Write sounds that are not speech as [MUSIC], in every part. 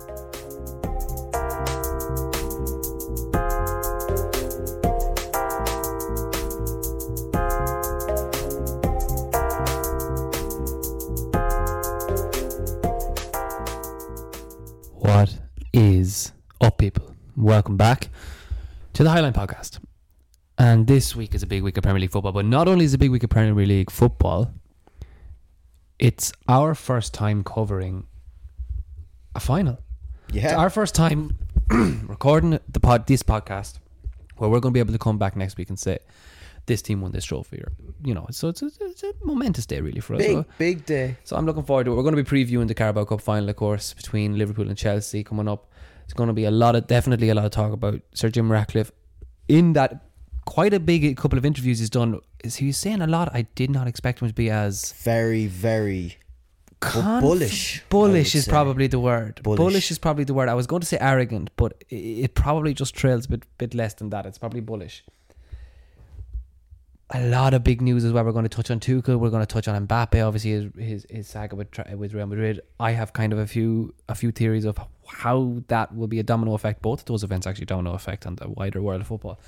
What is up, people? Welcome back to the Highline Podcast. And this week is a big week of Premier League football, but not only is it a big week of Premier League football, it's our first time covering a final. It's our first time [CLEARS THROAT] recording the pod, this podcast, where we're going to be able to come back next week and say, "This team won this trophy," or you know. So it's a, it's a momentous day, really, for us. big, So- big day. so I'm looking forward to it. We're going to be previewing the Carabao Cup final, of course, between Liverpool and Chelsea coming up. It's going to be a lot of, definitely a lot of talk about Sir Jim Ratcliffe. In that, quite a big couple of interviews he's done. Is he was saying a lot? I did not expect him to be as Very, very. Conf- bullish, Bullish is say. probably the word. Bullish. Bullish. is probably the word. I was going to say arrogant, but it, it probably just trails a bit, bit less than that. It's probably bullish. A lot of big news as well. We're going to touch on Tuchel. We're going to touch on Mbappe. Obviously, his his, his saga with with Real Madrid. I have kind of a few a few theories of how that will be a domino effect. Both of those events actually domino effect on the wider world of football.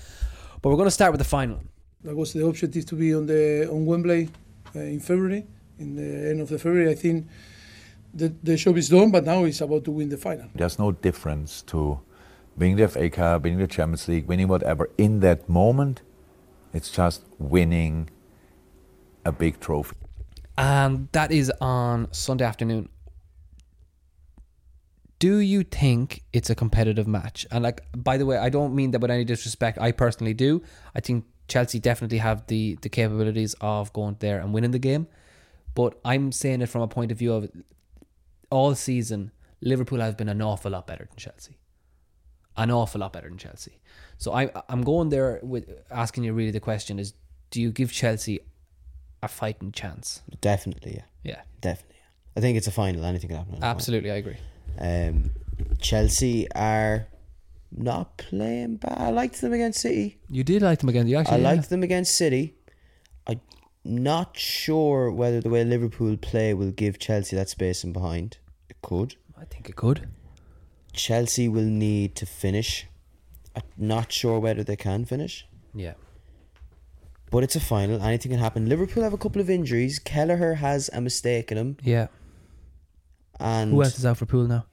But we're going to start with the final. That was the objective to be on the on Wembley uh, in February, in the end of the February. I think the the job is done, but now it's about to win the final. There's no difference to winning the FA Cup, winning the Champions League, winning whatever. In that moment, it's just winning a big trophy. and that is on Sunday afternoon. Do you think it's a competitive match? And like, by the way, I don't mean that with any disrespect. I personally do. I think Chelsea definitely have the the capabilities of going there and winning the game. But I'm saying it from a point of view of all season, Liverpool have been an awful lot better than Chelsea. An awful lot better than Chelsea. So I I'm going there with asking you really the question is do you give Chelsea a fighting chance? Definitely, yeah. Yeah. Definitely. Yeah. I think it's a final. Anything can happen. Absolutely, I agree. Um, Chelsea are not playing bad. I liked them against City. You did like them again. You actually I yeah. liked them against City. I'm not sure whether the way Liverpool play will give Chelsea that space in behind. It could. I think it could. Chelsea will need to finish. I'm not sure whether they can finish. Yeah. But it's a final. Anything can happen. Liverpool have a couple of injuries. Kelleher has a mistake in him. Yeah. And Who else is out for pool now?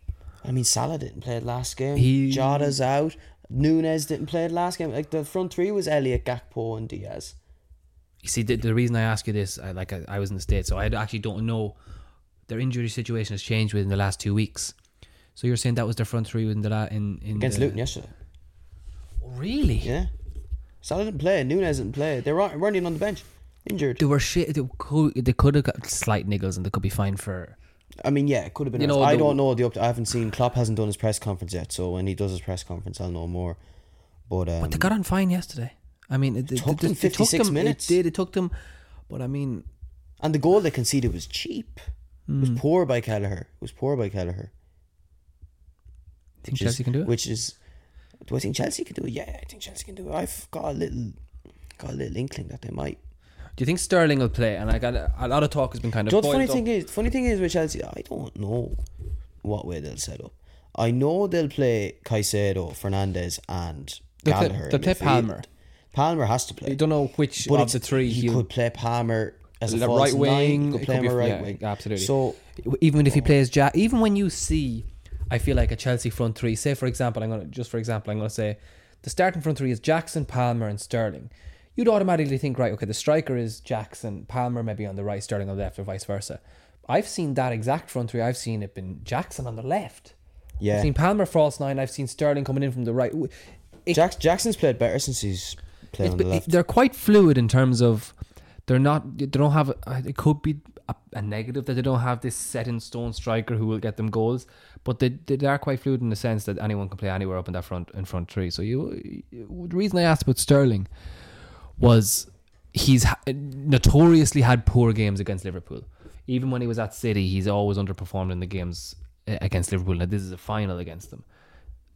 I mean, Salah didn't play it last game. He- Jota's out. Nunez didn't play it last game. Like the front three was Elliott, Gakpo, and Diaz. You see, the, the reason I ask you this, I, like I, I was in the states, so I actually don't know. Their injury situation has changed within the last two weeks. So you're saying that was their front three in the la- in, in Against the, Luton yesterday. Really? Yeah. Salah didn't play. Nunez didn't play. They were running on the bench, injured. They were shit. They could, they could have got slight niggles, and they could be fine for. I mean, yeah, it could have been. You know, I don't know the. Up- I haven't seen. Klopp hasn't done his press conference yet, so when he does his press conference, I'll know more. But um, But they got on fine yesterday. I mean, it, took them 56 minutes. It did. It took them. But I mean, and the goal they conceded was cheap. It Hmm. was poor by Kelleher. It was poor by Kelleher. think which Chelsea is, can do it. Which is, do I think Chelsea can do it? Yeah, I think Chelsea can do it. I've got a little, got a little inkling that they might. Do you think Sterling will play? And I got a, a lot of talk has been kind of. You know the funny up. thing is? Funny thing is with Chelsea, I don't know what way they'll set up. I know they'll play Caicedo, Fernandez, and They'll play- Gallagher. in they'll play. Palmer. Palmer has to play. I don't know which But of the three he could play Palmer as a right wing, nine. He could play could him be- a right yeah, wing. absolutely. So even if he plays Jack, even when you see, I feel like a Chelsea front three. Say for example, I'm gonna just for example, I'm gonna say the starting front three is Jackson, Palmer, and Sterling. You'd automatically think, right, okay, the striker is Jackson, Palmer maybe on the right, Sterling on the left, or vice versa. I've seen that exact front three. I've seen it been Jackson on the left. yeah, I've seen Palmer false nine. I've seen Sterling coming in from the right. It- Jack, Jackson's played better since he's it's on the left. they're quite fluid in terms of they're not they don't have it could be a, a negative that they don't have this set in stone striker who will get them goals but they, they are quite fluid in the sense that anyone can play anywhere up in that front in front three. So you the reason I asked about Sterling was he's notoriously had poor games against Liverpool. Even when he was at City he's always underperformed in the games uh, against Liverpool. Now this is a final against them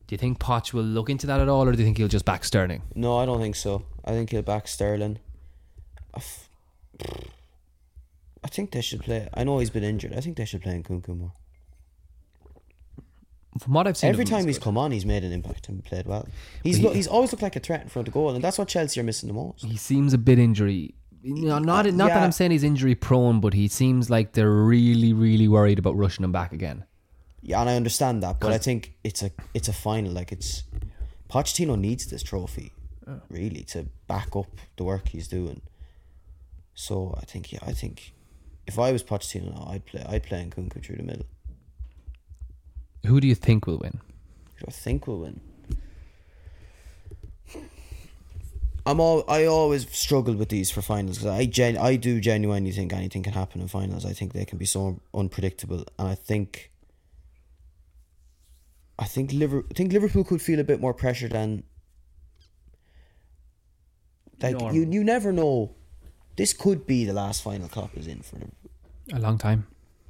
do you think Poch will look into that at all or do you think he'll just back Sterling No, I don't think so. I think he'll back Sterling. I, f- I think they should play. I know he's been injured. I think they should play Nkunku more. from what I've seen, Every time he's good. come on, he's made an impact and played well. He's Well, lo- he's always looked like a threat in front of goal, and that's what Chelsea are missing the most. he seems a bit injury. You know, not not that I'm saying he's injury prone, but he seems like they're really, really worried about rushing him back again. Yeah, and I understand that, but I think it's a it's a final. Like it's Pochettino needs this trophy, really, to back up the work he's doing. So I think yeah, I think if I was Pochettino now, I'd play I'd play Nkunku through the middle. Who do you think will win? Who do I think will win? I'm all I always struggle with these for finals because I gen I do genuinely think anything can happen in finals. I think they can be so unpredictable, and I think I think Liverpool I think Liverpool could feel a bit more pressure than like Normal. you you never know. This could be the last final Klopp is in for Liverpool. A long time.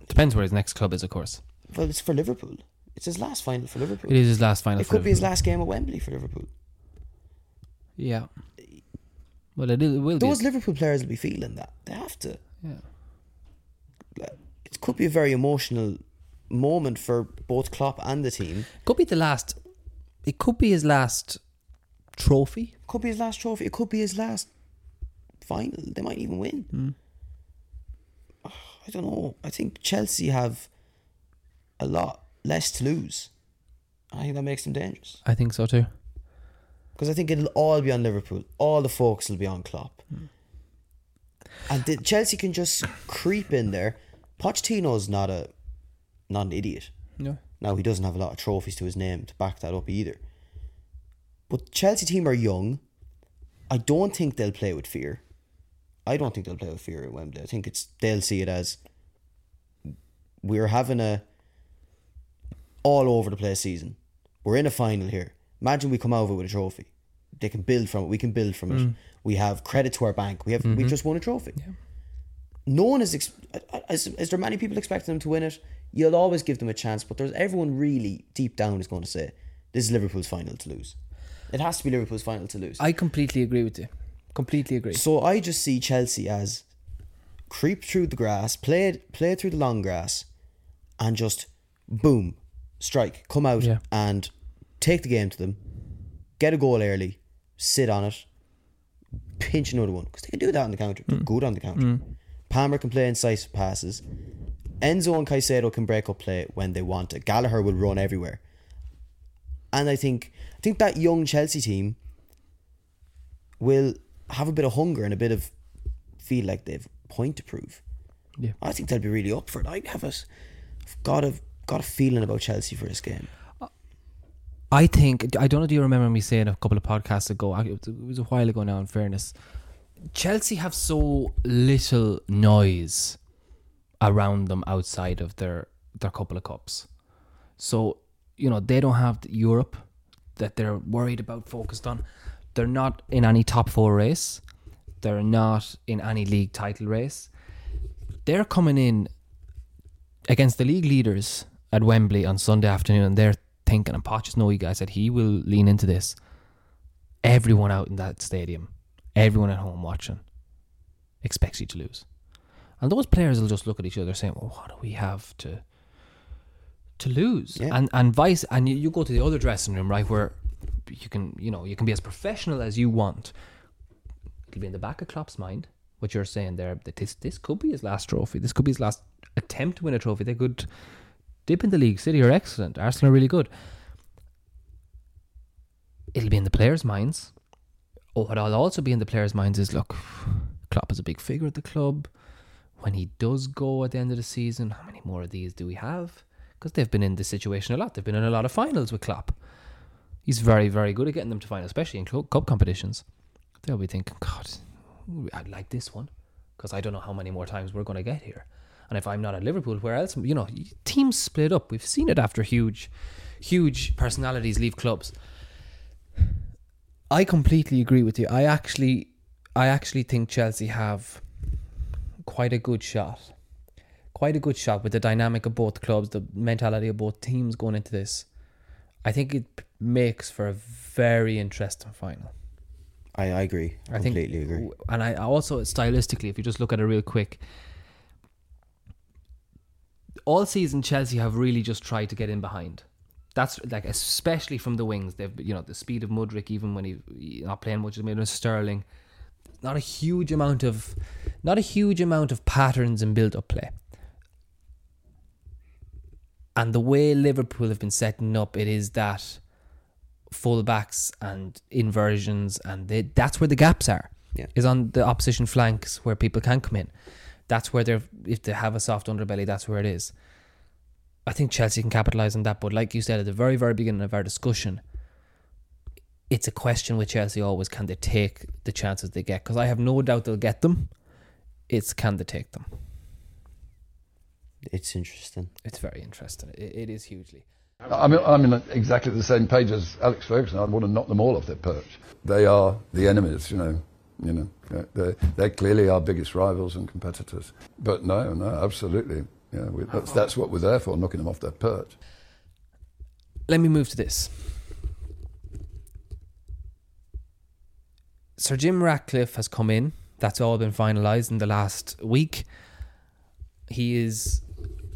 Depends where his next club is, of course. Well, it's for Liverpool. It's his last final for Liverpool. It is his last final. It for could be his last game at Wembley for Liverpool. Yeah. Well, it, is, it will Those be. Liverpool players will be feeling that. They have to. Yeah. It could be a very emotional moment for both Klopp and the team. Could be the last. It could be his last trophy. Could be his last trophy. It could be his last final. They might even win. Hmm. I don't know. I think Chelsea have a lot less to lose. I think that makes them dangerous. I think so too. Because I think it'll all be on Liverpool. All the focus will be on Klopp. Hmm. And the, Chelsea can just creep in there. Pochettino's not a not an idiot. No. Now he doesn't have a lot of trophies to his name to back that up either. But Chelsea team are young. I don't think they'll play with fear. I don't think they'll play with fear at Wembley. I think it's they'll see it as we're having a all over the place season. We're in a final here. Imagine we come out of it with a trophy. They can build from it. We can build from it. Mm. We have credit to our bank. We have we mm-hmm. just won a trophy. No one is. Ex- is, is there many people expecting them to win it? You'll always give them a chance, but there's everyone really deep down is going to say this is Liverpool's final to lose. It has to be Liverpool's final to lose. I completely agree with you. Completely agree. So I just see Chelsea as creep through the grass, play it, play it through the long grass, and just boom, strike, come out Yeah. and take the game to them, get a goal early, sit on it, pinch another one because they can do that on the counter. They're mm. good on the counter. Mm. Palmer can play incisive passes. Enzo and Caicedo can break up play when they want it. Gallagher will run everywhere. And I think I think that young Chelsea team will have a bit of hunger and a bit of feel like they've point to prove. Yeah. I think they'll be really up for it. I have a, I've got a got a feeling about Chelsea for this game. Uh, I think I don't know. Do you remember me saying a couple of podcasts ago? It was a while ago now. In fairness, Chelsea have so little noise around them outside of their their couple of cups. So you know they don't have Europe that they're worried about, focused on. They're not in any top four race. They're not in any league title race. They're coming in against the league leaders at Wembley on Sunday afternoon, and they're thinking, and Poch know you guys said he will lean into this. Everyone out in that stadium, everyone at home watching, expects you to lose, and those players will just look at each other saying, "Well, what do we have to to lose?" Yeah. And and vice, and you, you go to the other dressing room, right, where you can, you know, you can be as professional as you want. It'll be in the back of Klopp's mind what you're saying there that this this could be his last trophy. This could be his last attempt to win a trophy. They could dip in the league. City are excellent. Arsenal are really good. It'll be in the players' minds. Oh, what'll also be in the players' minds is look, Klopp is a big figure at the club. When he does go at the end of the season, how many more of these do we have? Because they've been in this situation a lot. They've been in a lot of finals with Klopp. He's very, very good at getting them to finals, especially in cup competitions. They'll be thinking, God, I'd like this one because I don't know how many more times we're going to get here. And if I'm not at Liverpool, where else? You know, teams split up. We've seen it after huge, huge personalities leave clubs. I completely agree with you. I actually, I actually think Chelsea have quite a good shot. Quite a good shot with the dynamic of both clubs, the mentality of both teams going into this. I think it makes for a very interesting final. I, I agree. I I think, completely agree. and I also stylistically, if you just look at it real quick, all season Chelsea have really just tried to get in behind. That's like especially from the wings. They've you know the speed of Mudryk, even when he, he not playing much, made with Sterling. Not a huge amount of, not a huge amount of patterns in build-up play. And the way Liverpool have been setting up, it is that fullbacks and inversions, and they, that's where the gaps are. Yeah. Is on the opposition flanks where people can come in. That's where they're if they have a soft underbelly, that's where it is. I think Chelsea can capitalise on that, but like you said at the very, very beginning of our discussion, it's a question with Chelsea always can they take the chances they get? Because I have no doubt they'll get them. It's can they take them? It's interesting. It's very interesting. It, it is hugely. I mean, I'm in exactly the same page as Alex Ferguson. I'd want to knock them all off their perch. They are the enemies, you know. You know, they're- they're, they're clearly our biggest rivals and competitors. But no, no, absolutely. Yeah, we, that's, that's what we're there for, knocking them off their perch. Let me move to this. Sir Jim Ratcliffe has come in. That's all been finalised in the last week. He is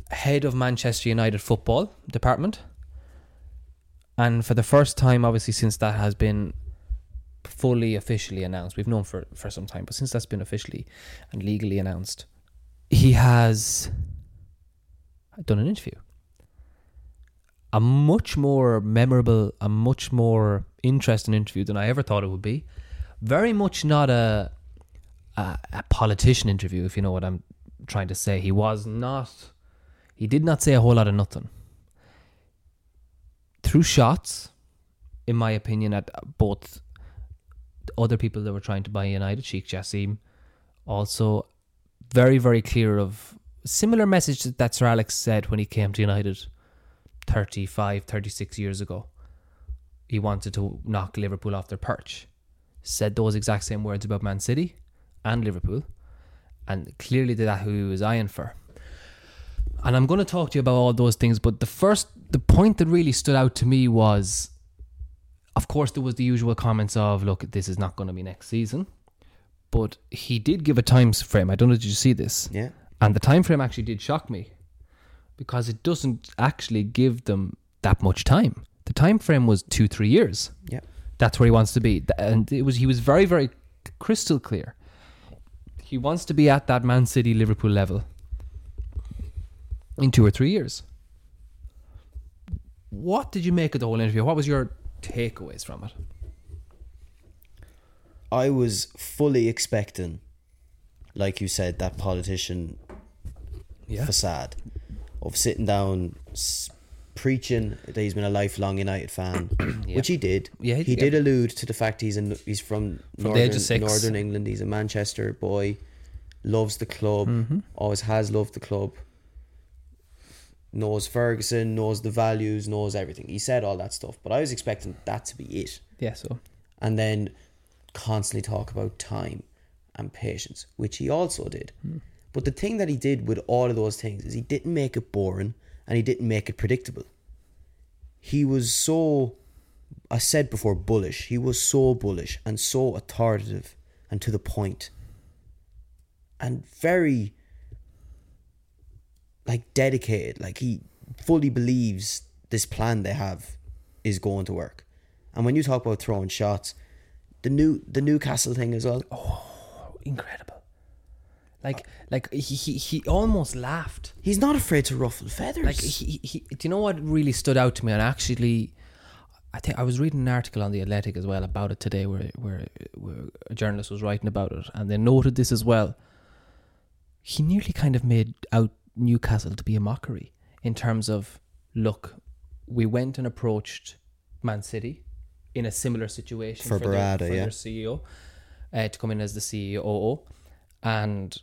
head of Manchester United football department. And for the first time, obviously, since that has been fully officially announced, we've known for, for some time, but since that's been officially and legally announced, he has done an interview a much more memorable, a much more interesting interview than I ever thought it would be. Very much not a a, a politician interview, if you know what I'm trying to say. He was not. He did not say a whole lot of nothing. Through shots, in my opinion, at both other people that were trying to buy United, Sheikh Jassim, also very, very clear of similar message that Sir Alex said when he came to United 35, 36 years ago. He wanted to knock Liverpool off their perch. Said those exact same words about Man City and Liverpool. And clearly that who he was eyeing for. And I'm going to talk to you about all those things, but the first, the point that really stood out to me was, of course, there was the usual comments of, look, this is not going to be next season. But he did give a time frame. I don't know, did you see this? Yeah. And the time frame actually did shock me because it doesn't actually give them that much time. The time frame was two, three years. Yeah. That's where he wants to be, and it was he was very, very crystal clear. He wants to be at that Man City, Liverpool level in two or three years. What did you make of the whole interview? What was your takeaways from it? I was fully expecting, like you said, that politician Yeah. facade of sitting down, preaching that he's been a lifelong United fan, [CLEARS THROAT] which he did. Yeah, he he did. allude to the fact he's in, he's from, From northern, northern England. He's a Manchester boy, loves the club, Mm-hmm. always has loved the club. Knows Ferguson, knows the values, knows everything. He said all that stuff, but I was expecting that to be it Yeah. So and then constantly talk about time and patience, which he also did. But the thing that he did with all of those things is he didn't make it boring and he didn't make it predictable. He was so, I said before, bullish. He was so bullish and so authoritative and to the point and very like dedicated. Like he fully believes this plan they have is going to work. And when you talk about throwing shots, the new the Newcastle thing as well. Oh incredible. Like, like he, he, he almost laughed. He's not afraid to ruffle feathers. Like he, he, do you know what really stood out to me? And actually, I think I was reading an article on the Athletic as well about it today, where where, where a journalist was writing about it, and they noted this as well. He nearly kind of made out Newcastle to be a mockery in terms of, look, we went and approached Man City in a similar situation For their, Berrada, for yeah. their CEO uh, to come in as the CEO, and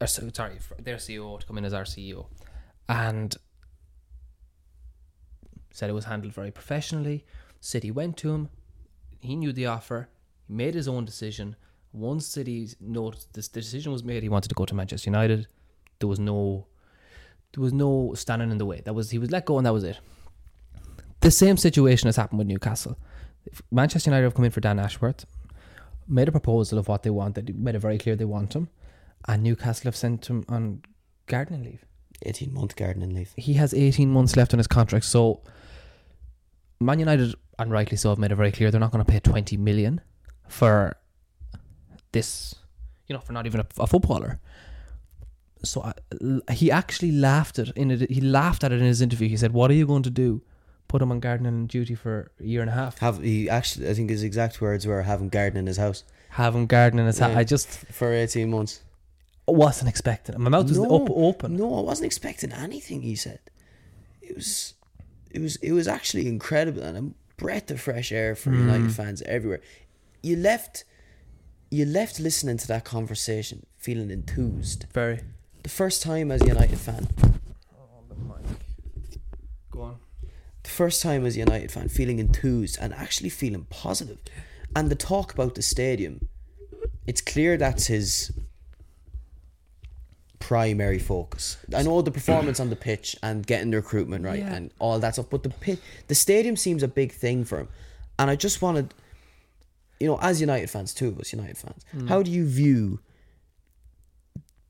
or so, sorry, their CEO to come in as our CEO, and said it was handled very professionally. City went to him. He knew the offer. He made his own decision. Once City noticed this decision was made, he wanted to go to Manchester United. There was no, there was no standing in the way. That was he was let go, and that was it. The same situation has happened with Newcastle. Manchester United have come in for Dan Ashworth, made a proposal of what they want. They made it very clear they want him, and Newcastle have sent him on gardening leave. 18 month gardening leave. he has 18 months left on his contract. So Man United, and rightly so, have made it very clear they're not going to pay 20 million for this, you know, for not even a, a footballer. So uh, I, he actually laughed at in it. He laughed at it in his interview. He said, "What are you going to do? Put him on gardening duty for a year and a half? Have he actually? I think his exact words were "Have him gardening in his house Have him gardening in his Yeah. I just for 18 months. Wasn't expecting. it. My mouth was No, up open. No, I wasn't expecting anything. He said, it was, it was, it was actually incredible and a breath of fresh air for hmm. United fans everywhere. You left, you left listening to that conversation feeling enthused. Very. The first time as a United fan, oh, Go on. the first time as a United fan feeling enthused and actually feeling positive. And the talk about the stadium, it's clear that's his primary focus. I know the performance on the pitch and getting the recruitment right Yeah. and all that stuff, but the pit, the stadium seems a big thing for him. And I just wanted, you know, as United fans, two of us United fans, hmm. how do you view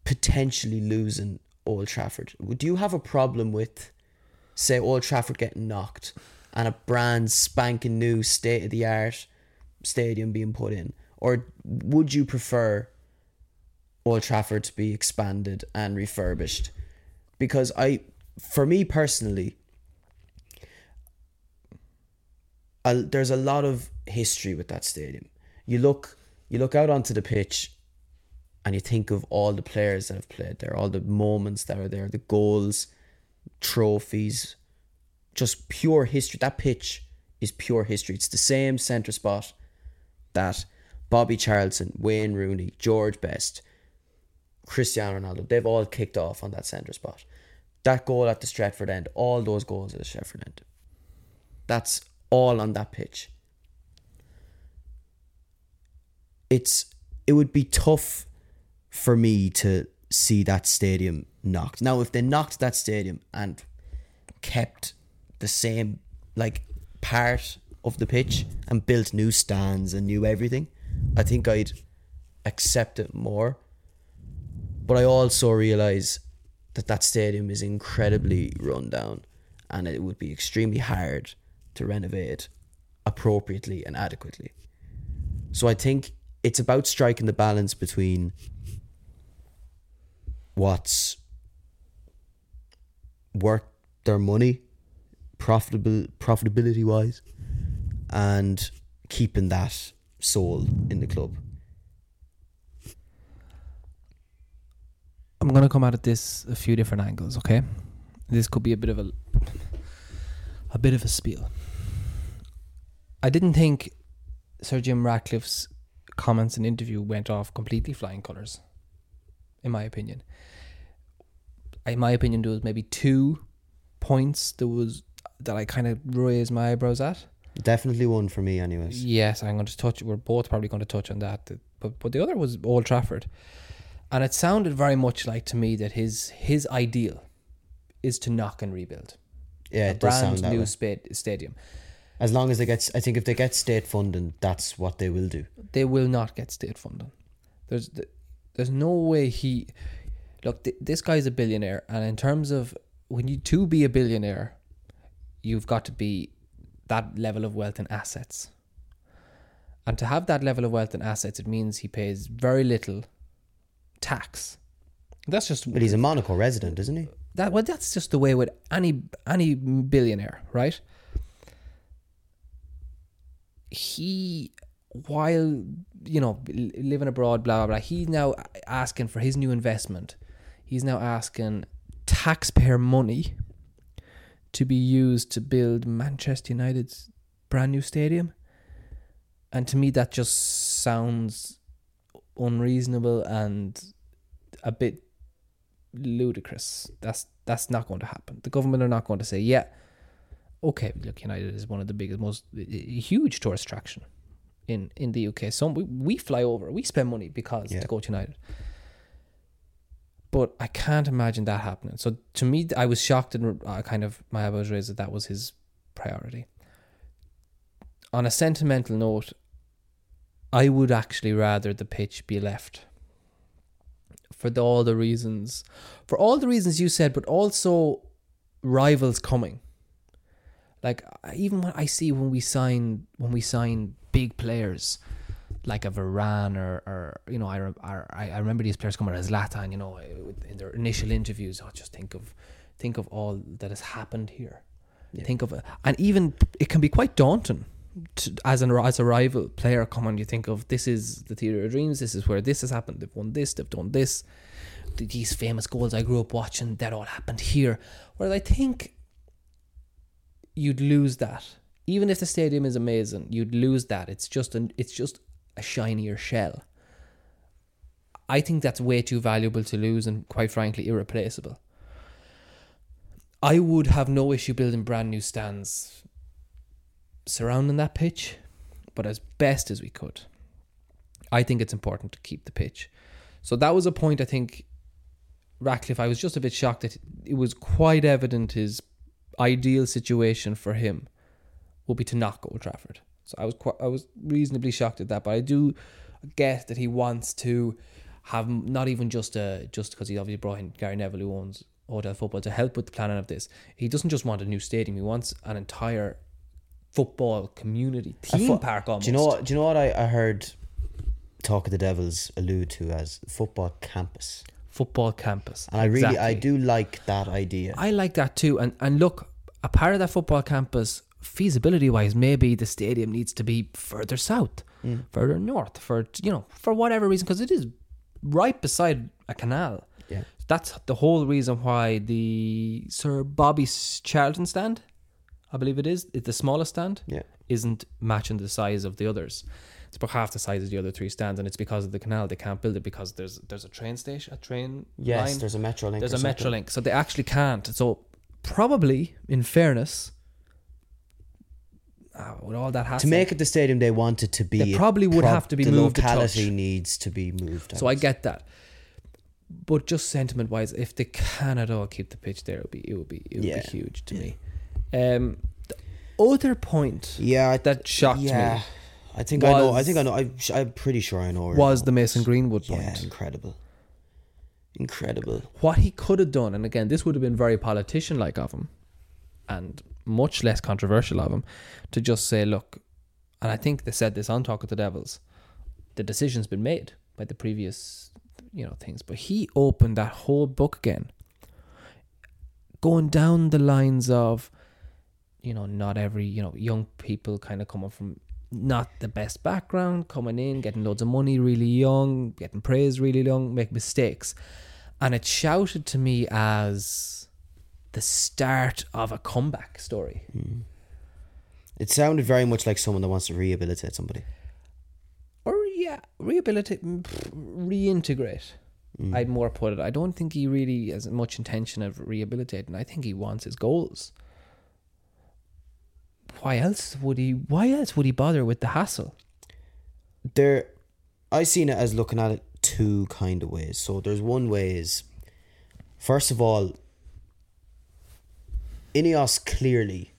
potentially losing Old Trafford? Do you have a problem with, say, Old Trafford getting knocked and a brand spanking new state of the art stadium being put in? Or would you prefer Old Trafford to be expanded and refurbished? Because I, for me personally, there's a lot of history with that stadium. You look, you look out onto the pitch, and you think of all the players that have played there, all the moments that are there, the goals, trophies, just pure history. That pitch is pure history. It's the same centre spot that Bobby Charlton, Wayne Rooney, George Best, Cristiano Ronaldo, they've all kicked off on that centre spot. That goal at the Stretford end, all those goals at the Stretford end. That's all on that pitch. It's it would be tough for me to see that stadium knocked. Now if they knocked that stadium and kept the same like part of the pitch and built new stands and new everything, I think I'd accept it more. But I also realize that that stadium is incredibly run down and it would be extremely hard to renovate appropriately and adequately. So I think it's about striking the balance between what's worth their money profitable profitability wise and keeping that soul in the club. I'm gonna come at this a few different angles. Okay, this could be a bit of a a bit of a spiel. I didn't think Sir Jim Ratcliffe's comments and interview went off completely flying colours. In my opinion, in my opinion, there was maybe two points that was that I kind of raised my eyebrows at. Definitely one for me anyways. Yes, I'm going to touch. We're both probably going to touch on that. But but the other was Old Trafford, and it sounded very much like to me that his his ideal is to knock and rebuild Yeah, a it does sound brand new way. spa- stadium. As long as they get I think if they get state funding, that's what they will do. They will not get state funding. There's there's no way he look. Th- this guy's a billionaire, and in terms of when you to be a billionaire, you've got to be that level of wealth and assets. And to have that level of wealth and assets, it means he pays very little tax. That's just But he's a Monaco resident, isn't he? that. Well, that's just the way with any any billionaire, right? He, while you know living abroad, blah blah blah, he's now asking for his new investment. He's now asking taxpayer money to be used to build Manchester United's brand new stadium. And to me, that just sounds unreasonable and a bit ludicrous. That's that's not going to happen. The government are not going to say, yeah, okay, look, United is one of the biggest, most huge tourist attraction in in the UK. So we, we fly over, we spend money because Yeah. to go to United. But I can't imagine that happening. So to me, I was shocked and uh, kind of my eyebrows raised that that was his priority. On a sentimental note, I would actually rather the pitch be left for the, all the reasons, for all the reasons you said, but also rivals coming. Like even when I see when we sign when we sign big players, like a Varane or, or you know I, I I remember these players coming as Zlatan, you know, in their initial interviews. I just think of think of all that has happened here. Think of it, and even it can be quite daunting to, as an as a rival player coming. You think of this is the theater of dreams. This is where this has happened. They've won this. They've done this. These famous goals I grew up watching. That all happened here. Whereas I think you'd lose that. Even if the stadium is amazing, you'd lose that. It's just an it's just a shinier shell. I think that's way too valuable to lose and quite frankly irreplaceable. I would have no issue building brand new stands surrounding that pitch, but as best as we could. I think it's important to keep the pitch. So that was a point I think Ratcliffe, I was just a bit shocked that it was quite evident his ideal situation for him would be to not go to Trafford. So I was quite, I was reasonably shocked at that, but I do get that he wants to have not even just a just because he obviously brought in Gary Neville who owns Hotel Football to help with the planning of this. He doesn't just want a new stadium; he wants an entire football community theme thought- park. Almost. Do you know what? Do you know what I, I heard? Talk of the Devils allude to as football campus, Football campus, and I really I do like that idea. I like that too. And and look, a part of that football campus, feasibility wise, maybe the stadium needs to be further south, mm. further north, for you know, for whatever reason, because it is right beside a canal. Yeah. That's the whole reason why the Sir Bobby Charlton stand, I believe it is, it's the smallest stand, Yeah. isn't matching the size of the others. It's about half the size of the other three stands, and it's because of the canal. They can't build it because there's there's a train station, a train. Yes, line. there's a metro link. There's a metro link, so they actually can't. So probably, in fairness, uh, with all that hassle, To make it the stadium they want it to be, They probably would have to be the moved a locality touch. needs to be moved. So I would get that. But just sentiment wise, if they can at all keep the pitch there, it would be it would be it would Yeah. be huge to me. Um, the other point yeah, that shocked yeah. me I think I know. I think I know. I, I'm pretty sure I know. was the. Mason Greenwood point. Yeah, incredible, incredible. what he could have done, and again, this would have been very politician like of him, and much less controversial of him, to just say, look, and I think they said this on Talk of the Devils, the decision's been made by the previous, you know, things, but he opened that whole book again, going down the lines of, you know, not every, you know, young people kind of coming from not the best background, coming in, getting loads of money really young, getting praised really young, make mistakes and it shouted to me as the start of a comeback story. It sounded very much like someone that wants to rehabilitate somebody. Or yeah, rehabilitate, mm, reintegrate. I'd more put it. I don't think he really has much intention of rehabilitating. I think he wants his goals. Why else would he? Why else would he bother with the hassle? there I seen it as looking at it two kind of ways. So there's one way is first of all Ineos clearly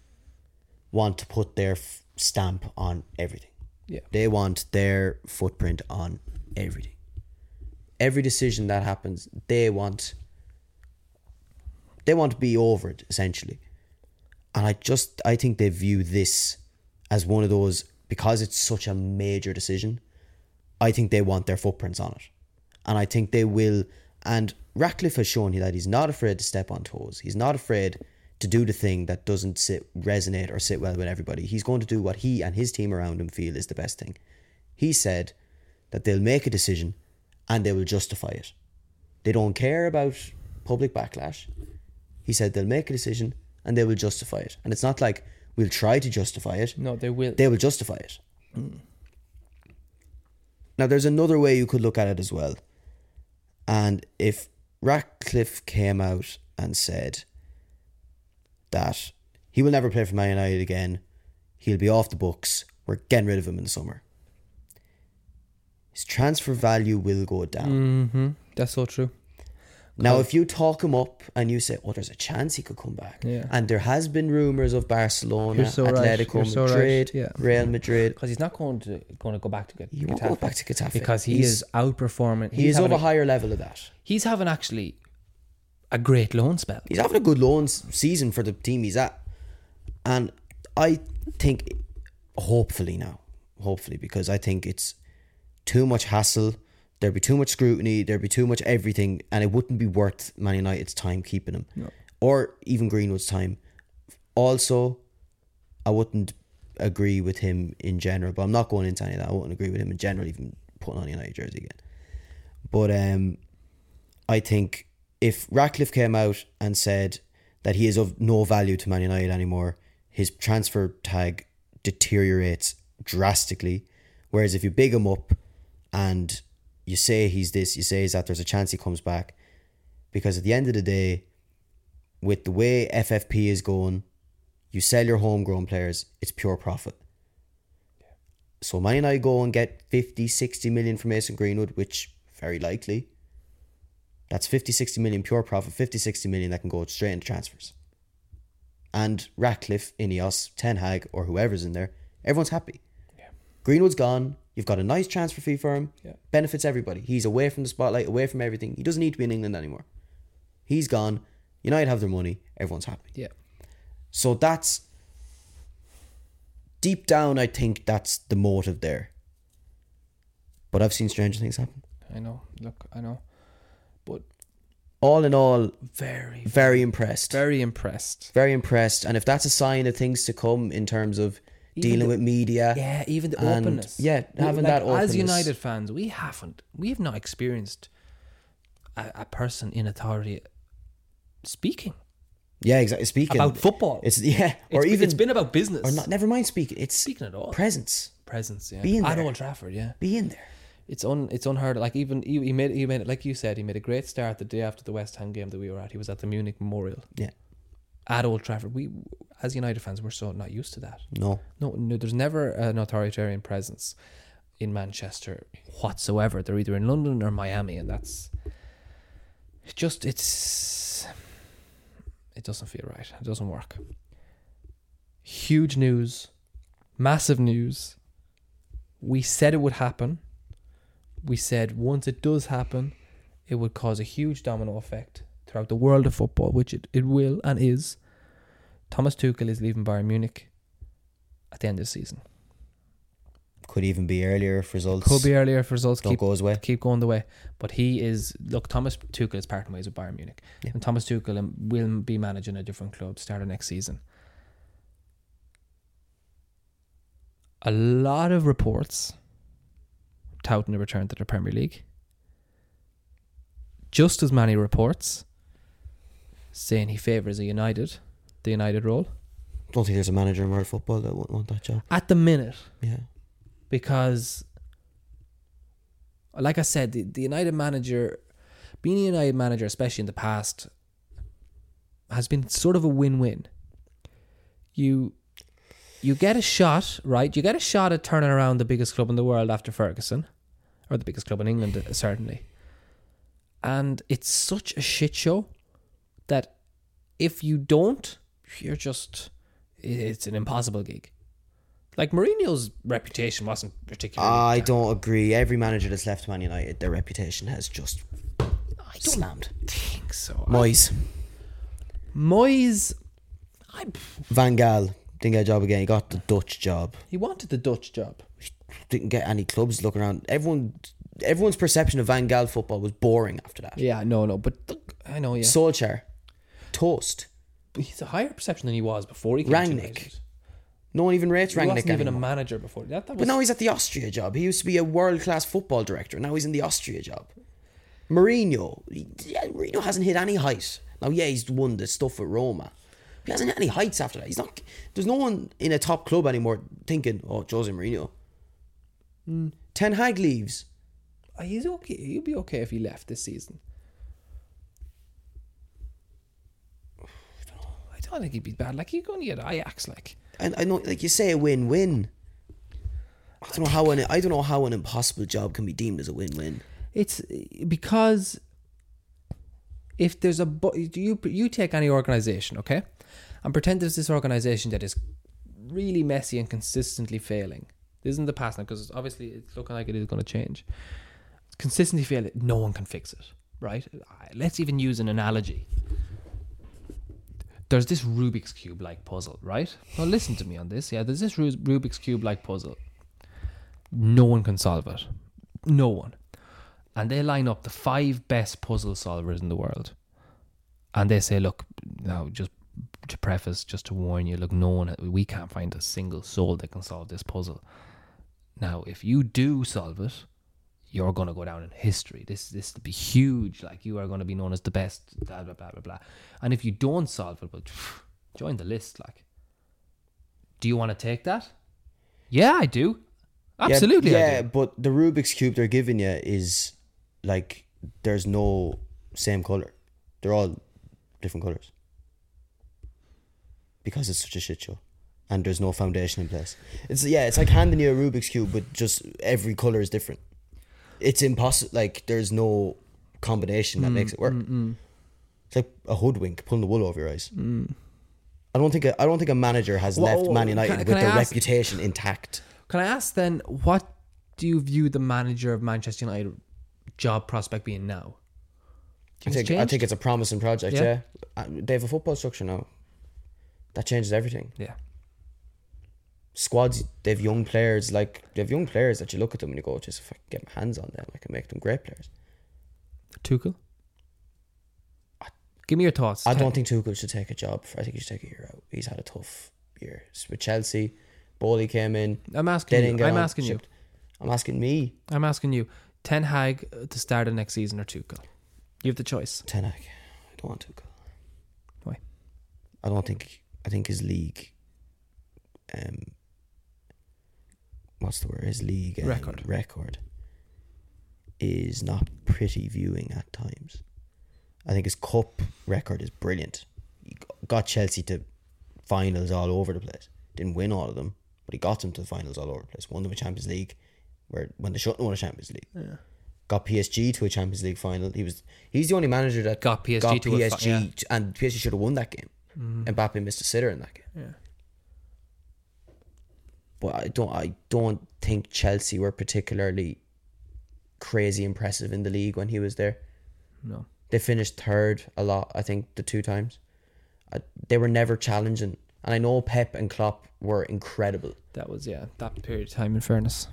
want to put their f- stamp on everything. Yeah. They want their footprint on everything. Every decision that happens, they want they want to be over it essentially. And I just I think they view this as one of those because it's such a major decision. I think they want their footprints on it, and I think they will. And Ratcliffe has shown that he's not afraid to step on toes. He's not afraid to do the thing that doesn't sit resonate or sit well with everybody. He's going to do what he and his team around him feel is the best thing. He said that they'll make a decision and they will justify it. They don't care about public backlash. He said they'll make a decision and they will justify it. And it's not like we'll try to justify it. No, they will. They will justify it. Now, there's another way you could look at it as well. And if Ratcliffe came out and said that he will never play for Man United again, he'll be off the books, we're getting rid of him in the summer. His transfer value will go down. mm-hmm. That's so true. Now, if you talk him up and you say, "Oh, there's a chance he could come back," Yeah. and there has been rumors of Barcelona, so. Atletico You're so right. Madrid, Yeah. Real Madrid, because he's not going to going to go back to get He won't go back to Getafe. because he He's- is outperforming. he is having of a a- higher level of that. He's having actually a great loan spell. He's having a good loan season for the team he's at, and I think, hopefully now, hopefully because I think it's too much hassle. There'd be too much scrutiny. There'd be too much everything, and it wouldn't be worth Man United's time keeping him, or even Greenwood's time. Also, I wouldn't agree with him in general, but I'm not going into any of that. I wouldn't agree with him in general, even putting on a United jersey again. But um, I think if Ratcliffe came out and said that he is of no value to Man United anymore, his transfer tag deteriorates drastically. Whereas if you big him up and you say he's this, you say he's that, there's a chance he comes back. Because at the end of the day, with the way FFP is going, you sell your homegrown players, it's pure profit. So Man United go and get 50, 60 million from Mason Greenwood, which very likely. That's 50, 60 million pure profit, 50, 60 million that can go straight into transfers. And Ratcliffe, Ineos, Ten Hag, or whoever's in there, everyone's happy. Greenwood's gone. You've got a nice transfer fee for him. Yeah. Benefits everybody. He's away from the spotlight, away from everything. He doesn't need to be in England anymore. He's gone. United have their money. Everyone's happy. Yeah. So that's deep down. I think that's the motive there. But I've seen stranger things happen. I know. Look, I know. But All in all, very, very impressed. very impressed. Very impressed. And if that's a sign of things to come in terms of dealing the- with media, Yeah, even the And, openness. yeah, having like, that openness. As United fans, we haven't, we have not experienced a, a person in authority speaking yeah, exactly. Speaking about football. it's yeah, or It's- even it's been about business or not. Never mind speaking. It's speaking at all. presence. Presence, yeah. Being At there. Old Trafford, yeah. Being in there. It's un, it's unheard. Like even he, he made, he made it like you said. He made a great start the day after the West Ham game that we were at. He was at the Munich Memorial Yeah. At Old Trafford. We, as United fans, we're so not used to that. No. No, no, there's never an authoritarian presence in Manchester whatsoever. They're either in London or Miami, and that's just it's it doesn't feel right. It doesn't work. Huge news, massive news. We said it would happen. We said once it does happen, it would cause a huge domino effect throughout the world of football, which it, it will and is. Thomas Tuchel is leaving Bayern Munich at the end of the season. Could even be earlier if results Could be earlier if results don't keep go his way. keep going the way. But he is look. Thomas Tuchel is parting ways with Bayern Munich, Yeah. and Thomas Tuchel um, will be managing a different club starting next season. A lot of reports touting a return to the Premier League. Just as many reports saying he favours a United, the United role Don't think there's a manager in world football that wouldn't want that job. at the minute. Yeah. because like I said, the, the United manager being a United manager, especially in the past, has been sort of a win win. You you get a shot, right? You get a shot at turning around the biggest club in the world after Ferguson. Or the biggest club in England, uh, certainly. And it's such a shit show that if you don't, you're just it's an impossible gig. Like Mourinho's reputation wasn't particularly. I don't agree. Every manager that's left Man United, their reputation has just slammed. think so. Moyes, Moyes, I, Van Gaal didn't get a job again. He got the Dutch job. he wanted the Dutch job. Didn't get any clubs looking around. Everyone, everyone's perception of Van Gaal football was boring after that. Yeah, no, no, but look, I know, yeah. Solskjaer, toast. he's a higher perception than he was before he came to Rangnick. United. No one even rates He Rangnick wasn't even a manager before. That, that was, But now he's at the Austria job. He used to be a world class football director. Now he's in the Austria job. Mourinho, he- yeah, Mourinho hasn't hit any height. Now, yeah, he's won the stuff at Roma. He hasn't hit any heights after that. He's not. There's no one in a top club anymore thinking, "Oh, Jose Mourinho." Hmm. Ten Hag leaves. Uh, he's okay. He'll be okay if he left this season. Don't think he'd be bad. Like, he's going to get Ajax, like. And I know, like you say, a win-win. I don't know how an I don't know how an impossible job can be deemed as a win-win. It's because if there's a you you take any organization, okay, and pretend there's this organization that is really messy and consistently failing. This isn't the past now because obviously it's looking like it is going to change. Consistently failing. No one can fix it, right? Let's even use an analogy. There's this Rubik's cube like puzzle, right? Now listen to me on this. Yeah, there's this Rubik's cube like puzzle. No one can solve it. No one and they line up the five best puzzle solvers in the world. And they say, look, now just to preface, just to warn you, look, no one, we can't find a single soul that can solve this puzzle. Now, if you do solve it, you're going to go down in history. This this will be huge. Like you are going to be known as the best. Blah blah blah blah blah. And if you don't solve it, well, [SNIFFS] join the list. Like, do you want to take that? Yeah, I do. Absolutely, Yeah, yeah do. but the Rubik's cube they're giving you is like there's no same color. They're all different colors because it's such a shit show, and there's no foundation in place. It's yeah, it's like handing you a Rubik's cube, but just every color is different. It's impossible. Like there's no combination that mm, makes it work. Mm, mm. It's like a hoodwink pulling the wool over your eyes. I don't think a, I don't think a manager has Wha- left Man oh, United can with I their ask- reputation intact. Can I ask then, what do you view the manager of Manchester United job prospect being now? I think, it's I think it's a promising project. Yeah. Yeah, Uh, they have a football structure now. That changes everything. yeah. Squads, they have young players. Like they have young players that you look at them and you go, "Just if I can get my hands on them, I can make them great players." Tuchel. Give me your thoughts. I don't think Tuchel should take a job. For, I think he should take a year out. He's had a tough year It's with Chelsea. Boehly came in. I'm asking you. I'm on, asking you. shipped. I'm asking me. I'm asking you. Ten Hag to start of next season or Tuchel. You have the choice. Ten Hag. I don't want Tuchel. Why? I don't think. I think his league. Um. What's the word? His league um, Record. record is not pretty viewing at times. I think his cup record is brilliant. He got Chelsea to finals all over the place. Didn't win all of them, but he got them to the finals all over the place. Won them a Champions League, where when they shouldn't won a Champions League. Yeah. Got PSG to a Champions League final. He was he's the only manager that Got PSG got to a fi- PSG yeah. Mm-hmm. and PSG should have won that game. Mbappe missed a sitter in that game. Yeah. But I don't I don't think Chelsea were particularly crazy impressive in the league when he was there. No. They finished third a lot, I think, the two times. I, they were never challenging. And I know Pep and Klopp were incredible. That was yeah. That period of time. In fairness.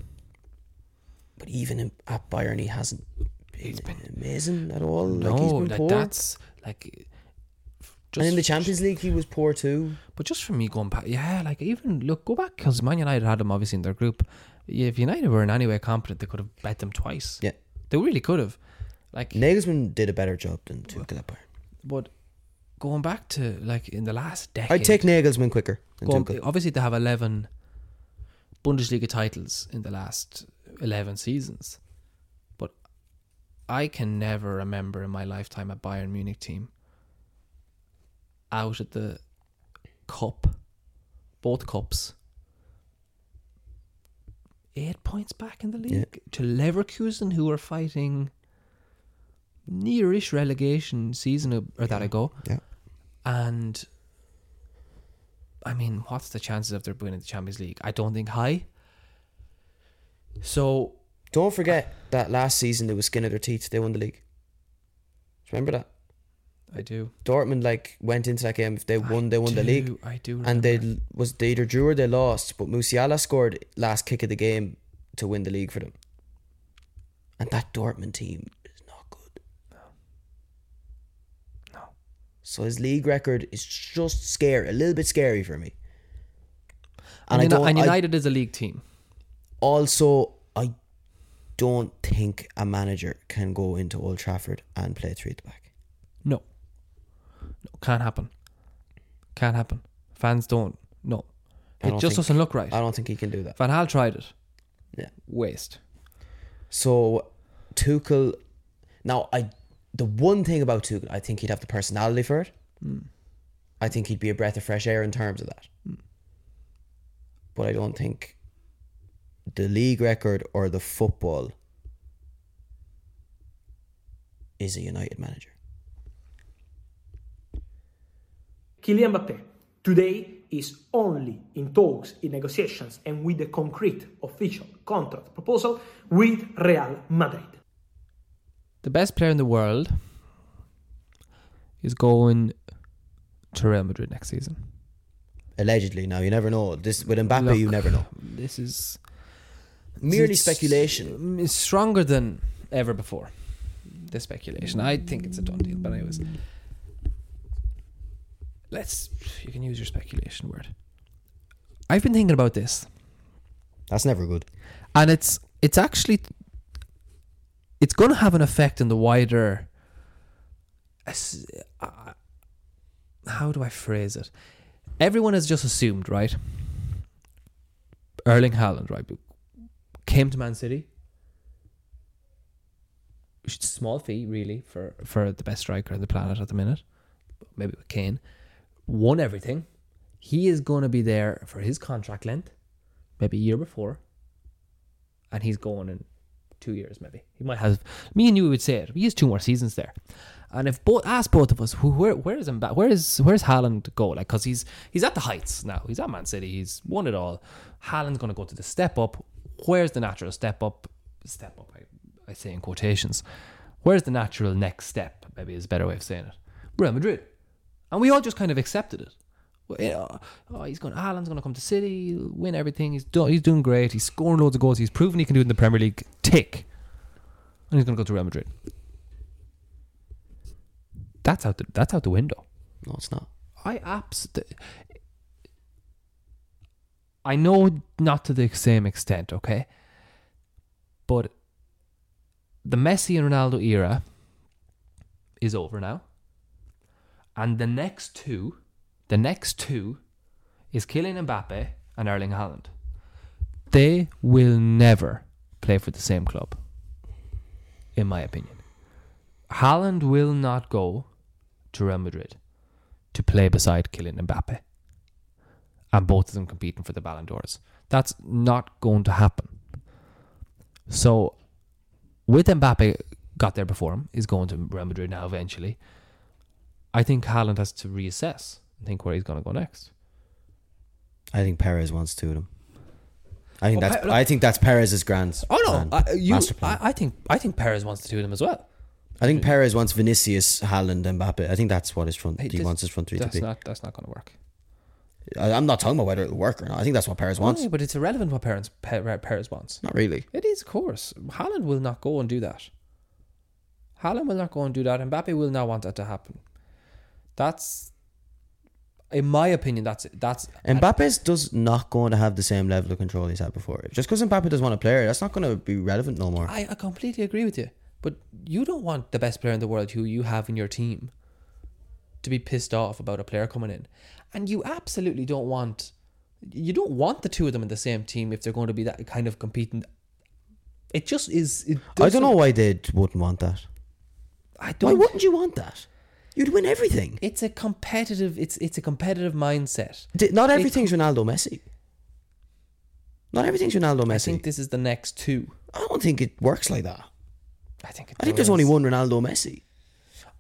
But even in, at Bayern, he hasn't been, He's been- amazing at all. No, like he's been like that's like. And in the Champions League, he was poor too. But just for me going back, yeah, like even look, go back because Man United had them obviously in their group. If United were in any way competent, they could have bet them twice. Yeah. they really could have. Like, Nagelsmann did a better job than Tuchel at Bayern. but going back to like in the last decade, I'd take Nagelsmann quicker than going, obviously they have eleven Bundesliga titles in the last eleven seasons, but I can never remember in my lifetime a Bayern Munich team out at the cup, both cups. Eight points back in the league Yeah. to Leverkusen, who were fighting nearish relegation season or that ago. Yeah. And I mean, what's the chances of their winning the Champions League? I don't think high. So Don't forget that last season they were skin of their teeth. They won the league. Remember that I do. Dortmund like went into that game. If they won, they won the league, I do. and they was they either drew or they lost. But Musiala scored last kick of the game to win the league for them. And that Dortmund team is not good. No. So his league record is just scary, a little bit scary for me. and, And, I and I- United is a league team. also, I don't think a manager can go into Old Trafford and play three at the back. No. Can't happen. Can't happen. Fans don't. No. I It don't just think- doesn't look right. I don't think he can do that. Van Gaal tried it. Yeah. Waste. So Tuchel, now I, the one thing about Tuchel, I think he'd have the personality for it. Hmm. I think he'd be a breath of fresh air in terms of that. Hmm. But I don't think the league record or the football is a United manager. Kylian Mbappe today is only in talks, in negotiations, and with a concrete official contract proposal with Real Madrid. The best player in the world is going to Real Madrid next season. Allegedly, now you never know. This with Mbappe, Look, you never know. This is Merely it's- speculation. It's stronger than ever before. The speculation. I think it's a done deal, but anyways. Let's you can use your speculation word. I've been thinking about this. That's never good. and it's it's actually it's going to have an effect in the wider uh, how do I phrase it? Everyone has just assumed, right? Erling Haaland, right, came to Man City. Small fee, really, for for the best striker on the planet at the minute. Maybe with Kane, won everything. He is going to be there for his contract length, maybe a year before and he's going in two years maybe. He might have me and you would say it. He has two more seasons there. And if both ask both of us, who where where is where is where's Haaland go? Like, cause he's he's at the heights now. He's at Man City. He's won it all. Haaland's going to go to the step up. Where's the natural step up? Step up. I, I say in quotations. Where's the natural next step? Maybe is a better way of saying it. Real Madrid, and we all just kind of accepted it. Oh, he's going. Haaland's going to come to City, he'll win everything. He's done. He's doing great. He's scoring loads of goals. He's proven he can do it in the Premier League. Tick, and he's going to go to Real Madrid. That's out the that's out the window. No, it's not. I absolutely. I know not to the same extent, okay, but the Messi and Ronaldo era is over now, and the next two, the next two, is Kylian Mbappe and Erling Haaland. They will never play for the same club, in my opinion. Haaland will not go to Real Madrid to play beside Kylian Mbappe. And both of them competing for the Ballon d'Ors. That's not going to happen. So, with Mbappe got there before him, he's going to Real Madrid now eventually. I think Haaland has to reassess and think where he's going to go next. I think Perez wants two of them. I think Oh, that's Pe- I think that's Perez's grand. Oh no, plan, I, you, master plan. I, I think I think Perez wants to do them as well. I think Perez wants Vinicius, Haaland, and Mbappe. I think that's what his front. Hey, he this- wants his front three to That's be. not that's not going to work. I, I'm not talking about whether it'll work or not. I think that's what Perez wants. No, but it's irrelevant what parents Pe- Perez wants. Not really. It is, of course. Haaland will not go and do that. Haaland will not go and do that. Mbappe will not want that to happen. That's, in my opinion, that's that's Mbappe's does not going to have the same level of control he's had before. Just because Mbappe doesn't want to play, that's not going to be relevant no more. I, I completely agree with you. But you don't want the best player in the world who you have in your team to be pissed off about a player coming in. And you absolutely don't want you don't want the two of them in the same team if they're going to be that kind of competing. It just is it I don't know why they wouldn't want that. I don't Why wouldn't you want that? You'd win everything. it's a competitive it's it's a competitive mindset. D- Not everything's Ronaldo Messi. Not everything's Ronaldo Messi. I think this is the next two. I don't think it works like that. I think it I think there's only one Ronaldo Messi.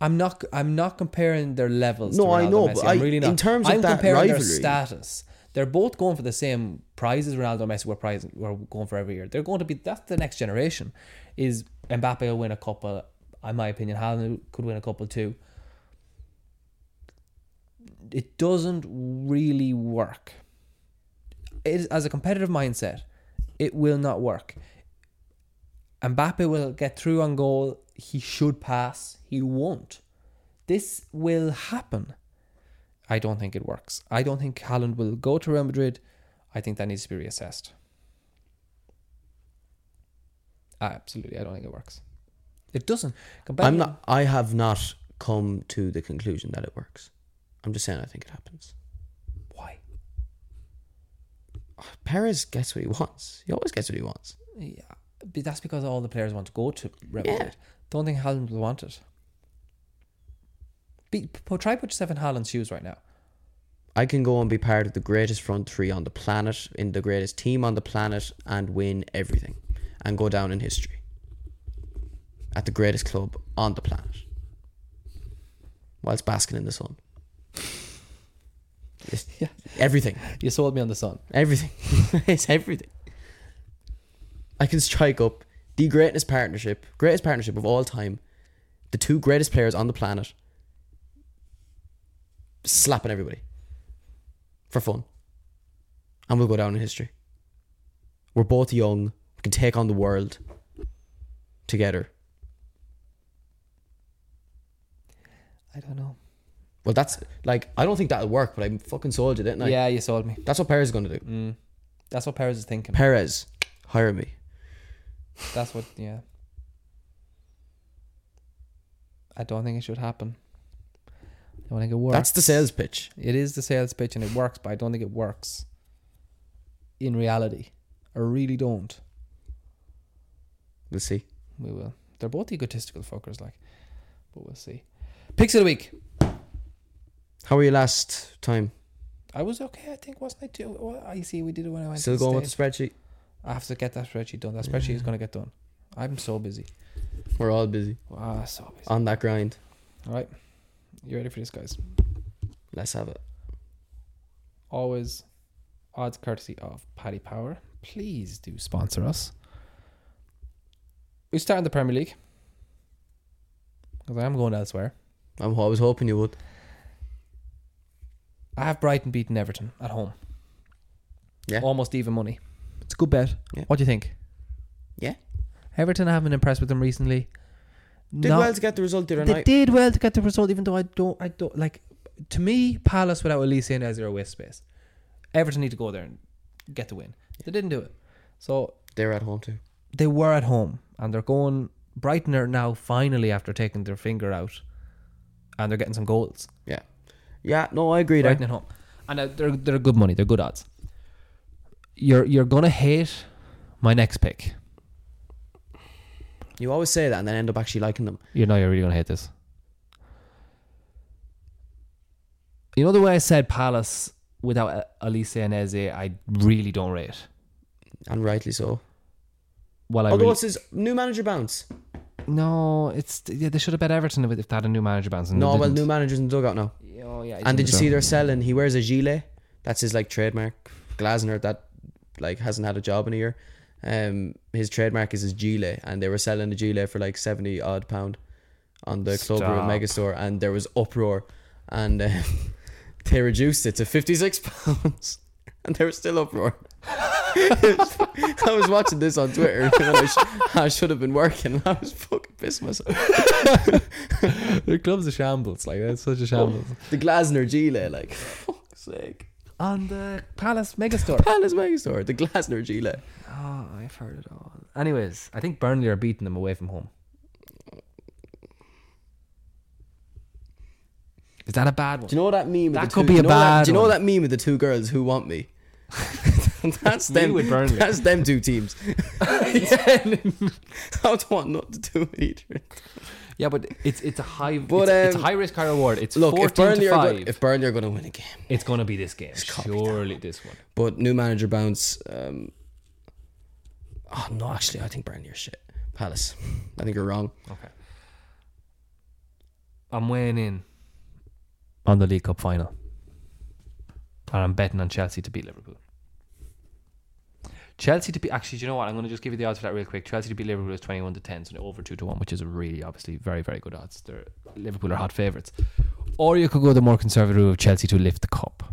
I'm not. I'm not comparing their levels. No, to I know, Messi. but I'm I- really not. in terms of I'm that comparing their rivalry- status. They're both going for the same prizes. Ronaldo, Messi were prize were going for every year. They're going to be. That's the next generation. Is Mbappe will win a couple? In my opinion, Haaland could win a couple too. It doesn't really work. It as a competitive mindset, it will not work. Mbappe will get through on goal. He should pass. He won't. This will happen. I don't think it works. I don't think Haaland will go to Real Madrid. I think that needs to be reassessed. Absolutely, I don't think it works. It doesn't. I'm not. I have not come to the conclusion that it works. I'm just saying I think it happens. Why? Oh, Perez gets what he wants. He always gets what he wants. Yeah, but that's because all the players want to go to Real Yeah. Madrid. Don't think Haaland will want it. Be, p- try put yourself in Haaland's shoes right now. I can go and be part of the greatest front three on the planet, in the greatest team on the planet, and win everything, and go down in history at the greatest club on the planet, whilst basking in the sun. It's Yeah. everything. You sold me on the sun. Everything. [LAUGHS] it's everything. I can strike up the greatest partnership, greatest partnership of all time. The two greatest players on the planet slapping everybody for fun. And we'll go down in history. We're both young. We can take on the world together. I don't know. Well, that's like, I don't think that'll work, but I fucking sold you, didn't I? yeah, you sold me. That's what Perez is going to do. Mm. That's what Perez is thinking. Perez, hire me. That's what. Yeah. I don't think it should happen. I don't think it works. That's the sales pitch. It is the sales pitch and it works, but I don't think it works in reality. I really don't. We'll see. We will. They're both egotistical fuckers, like, but we'll see. Picks of the week. How were you last time? I was okay, I think, wasn't I? Too? Well, I see. We did it when I went. Still going with the spreadsheet? I have to get that spreadsheet done. That spreadsheet is going to get done. I'm so busy. We're all busy Ah, so busy. on that grind. All right, you ready for this, guys? Let's have it. always odds courtesy of Paddy Power. Please do sponsor us. We start in the Premier League because I am going elsewhere. I'm always hoping you would. I have Brighton beating Everton at home. Yeah. almost even money. It's a good bet. Yeah. What do you think? Yeah. Everton I haven't been impressed with them recently. Did Not- well to get the result the other they night. did well to get the result, even though I don't, I don't like. To me, Palace without Olise and Eze are a waste space. Everton need to go there and get the win. They didn't do it, so They're at home too. they were at home and they're going. Brighton are now finally after taking their finger out, and they're getting some goals. Yeah. Yeah, no, I agree Brighton there. at home, and uh, they're they're good money. They're good odds. You're you're gonna hate my next pick. You always say that and then end up actually liking them. You know you're really gonna hate this. You know the way I said Palace without Olise and Eze, I really don't rate. And rightly so. Well, I Although really, it's his new manager bounce. No, it's yeah. They should have bet Everton if if they had a new manager bounce. and No, well, didn't. new manager's in the dugout now. Oh yeah. And did you see they're selling? He wears a gilet. That's his like trademark. Glasner that like hasn't had a job in a year. Um, his trademark is his gilet, and they were selling the gilet for like seventy odd pound on the Club Room Stop. Mega Store, and there was uproar, and um, [LAUGHS] they reduced it to fifty six pounds, [LAUGHS] and there was still uproar. [LAUGHS] I was watching this on Twitter [LAUGHS] when I, sh- I should have been working. [LAUGHS] I was fucking pissed myself. Their club's a shambles. Like that's such a shambles. The Glasner gilet, like fuck's sake. On the Palace Megastore. Palace Mega Store, the Glasner gilet. oh, I've heard it all. Anyways, I think Burnley are beating them away from home. Is that a bad one? Do you know that meme? That could two, be a you know that- bad Do you know one. that meme with the two girls who want me? [LAUGHS] that's them. with Burnley. That's them two teams. [LAUGHS] [LAUGHS] I don't want not to do it either. yeah, but it's it's a high But, it's, it's a um, high risk, high reward. It's Look, if Burnley to are five. go- if Burnley are going to win a game, it's going to be this game. Surely this one. but new manager bounce. Um, oh no, actually, I think Burnley are shit. Palace, I think you're wrong. Okay. I'm weighing in on the League Cup final. And I'm betting on Chelsea to beat Liverpool. Chelsea to beat actually, do you know what? I'm going to just give you the odds for that real quick. Chelsea to beat Liverpool is 21 to 10, so over 2 to 1, which is really obviously very, very good odds. They're, Liverpool are hot favourites. Or you could go the more conservative route of Chelsea to lift the cup.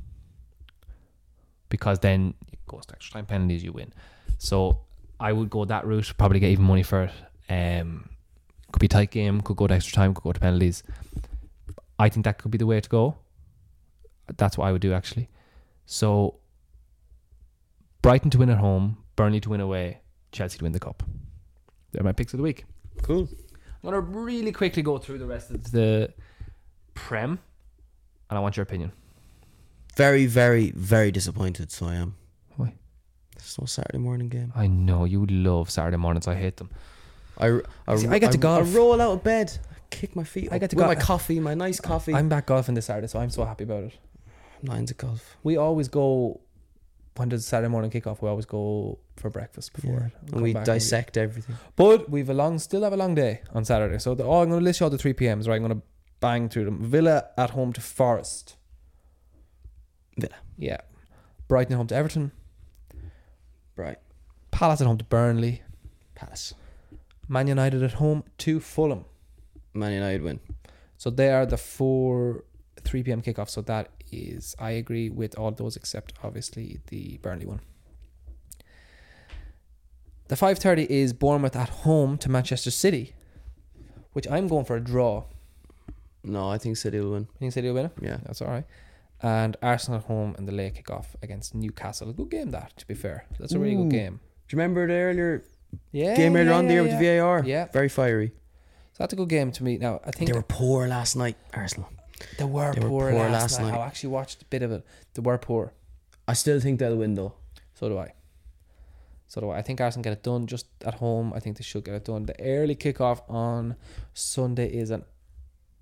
Because then it goes to extra time penalties, you win. So I would go that route, probably get even money for it. Um, could be tight game, could go to extra time, could go to penalties. I think that could be the way to go. That's what I would do actually. So Brighton to win at home, Burnley to win away, Chelsea to win the cup. They're my picks of the week. Cool. I'm gonna really quickly go through the rest of the Prem, and I want your opinion. Very, very, very disappointed. So I am. Why? There's no Saturday morning game. I know you love Saturday mornings. I hate them. I, I, See, I get to golf. I roll out of bed. Kick my feet. I get to with go- my coffee, my nice coffee. I'm back golfing this Saturday, so I'm so happy about it. Nines of golf. We always go when there's Saturday morning kickoff. We always go for breakfast before Yeah. And we dissect everything. But we've a long, still have a long day on Saturday. So the, oh, I'm going to list you all the three PMs. Right, I'm going to bang through them. Villa at home to Forest. Villa. Yeah. Brighton at home to Everton. Right. Palace at home to Burnley. Palace. Man United at home to Fulham. Man United win. So they are the four 3 p.m. kickoff. So that is, I agree with all those except obviously the Burnley one. The 5:30 is Bournemouth at home to Manchester City, which I'm going for a draw. No, I think City will win. You think City will win it? Yeah. That's all right. And Arsenal at home in the late kickoff against Newcastle. A good game that, to be fair. That's a really Ooh. good game. Do you remember the earlier Yeah. game earlier yeah, on yeah, there yeah. with the VAR? Yeah. Very fiery. So that's a good game to me. Now I think They were poor last night, Arsenal. They were, they were poor, poor last, last night. night. I actually watched a bit of it. They were poor. I still think they'll win though. So do I. So do I. I think Arsenal get it done just at home. I think they should get it done. The early kickoff on Sunday is an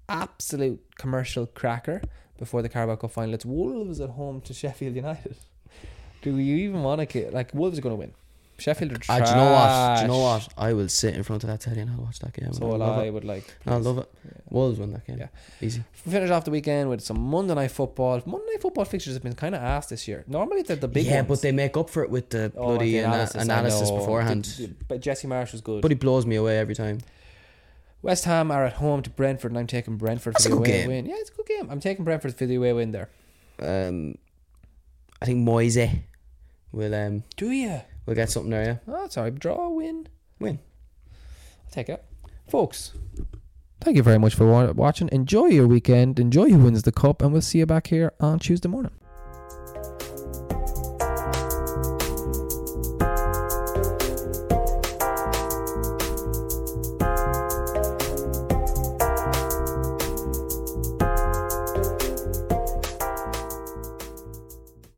absolute commercial cracker before the Carabao Cup final. It's Wolves at home to Sheffield United. [LAUGHS] Do you even want to like Wolves are going to win? Sheffield are Ah, do you know what? Do you know what? I will sit in front of that telly and I'll watch that game. So I will love I it. would like. I love it. Yeah. Wolves win that game. Yeah. Easy. We Finish off the weekend with some Monday night football. Monday night football fixtures have been kind of ass this year. Normally they're the big yeah, ones. but they make up for it with the Oh, bloody the analysis, I analysis beforehand. The- the- but Jesse Marsch was good. but he blows me away every time. West Ham are at home to Brentford, and I'm taking Brentford That's for the away game. win. Yeah, it's a good game. I'm taking Brentford for the away win there. Um, I think Moyes will um Do you? Will get something there. Yeah, Oh, sorry. Draw, win. win. I'll take it. Folks, thank you very much for watching. Enjoy your weekend. Enjoy who wins the cup, and we'll see you back here on Tuesday morning.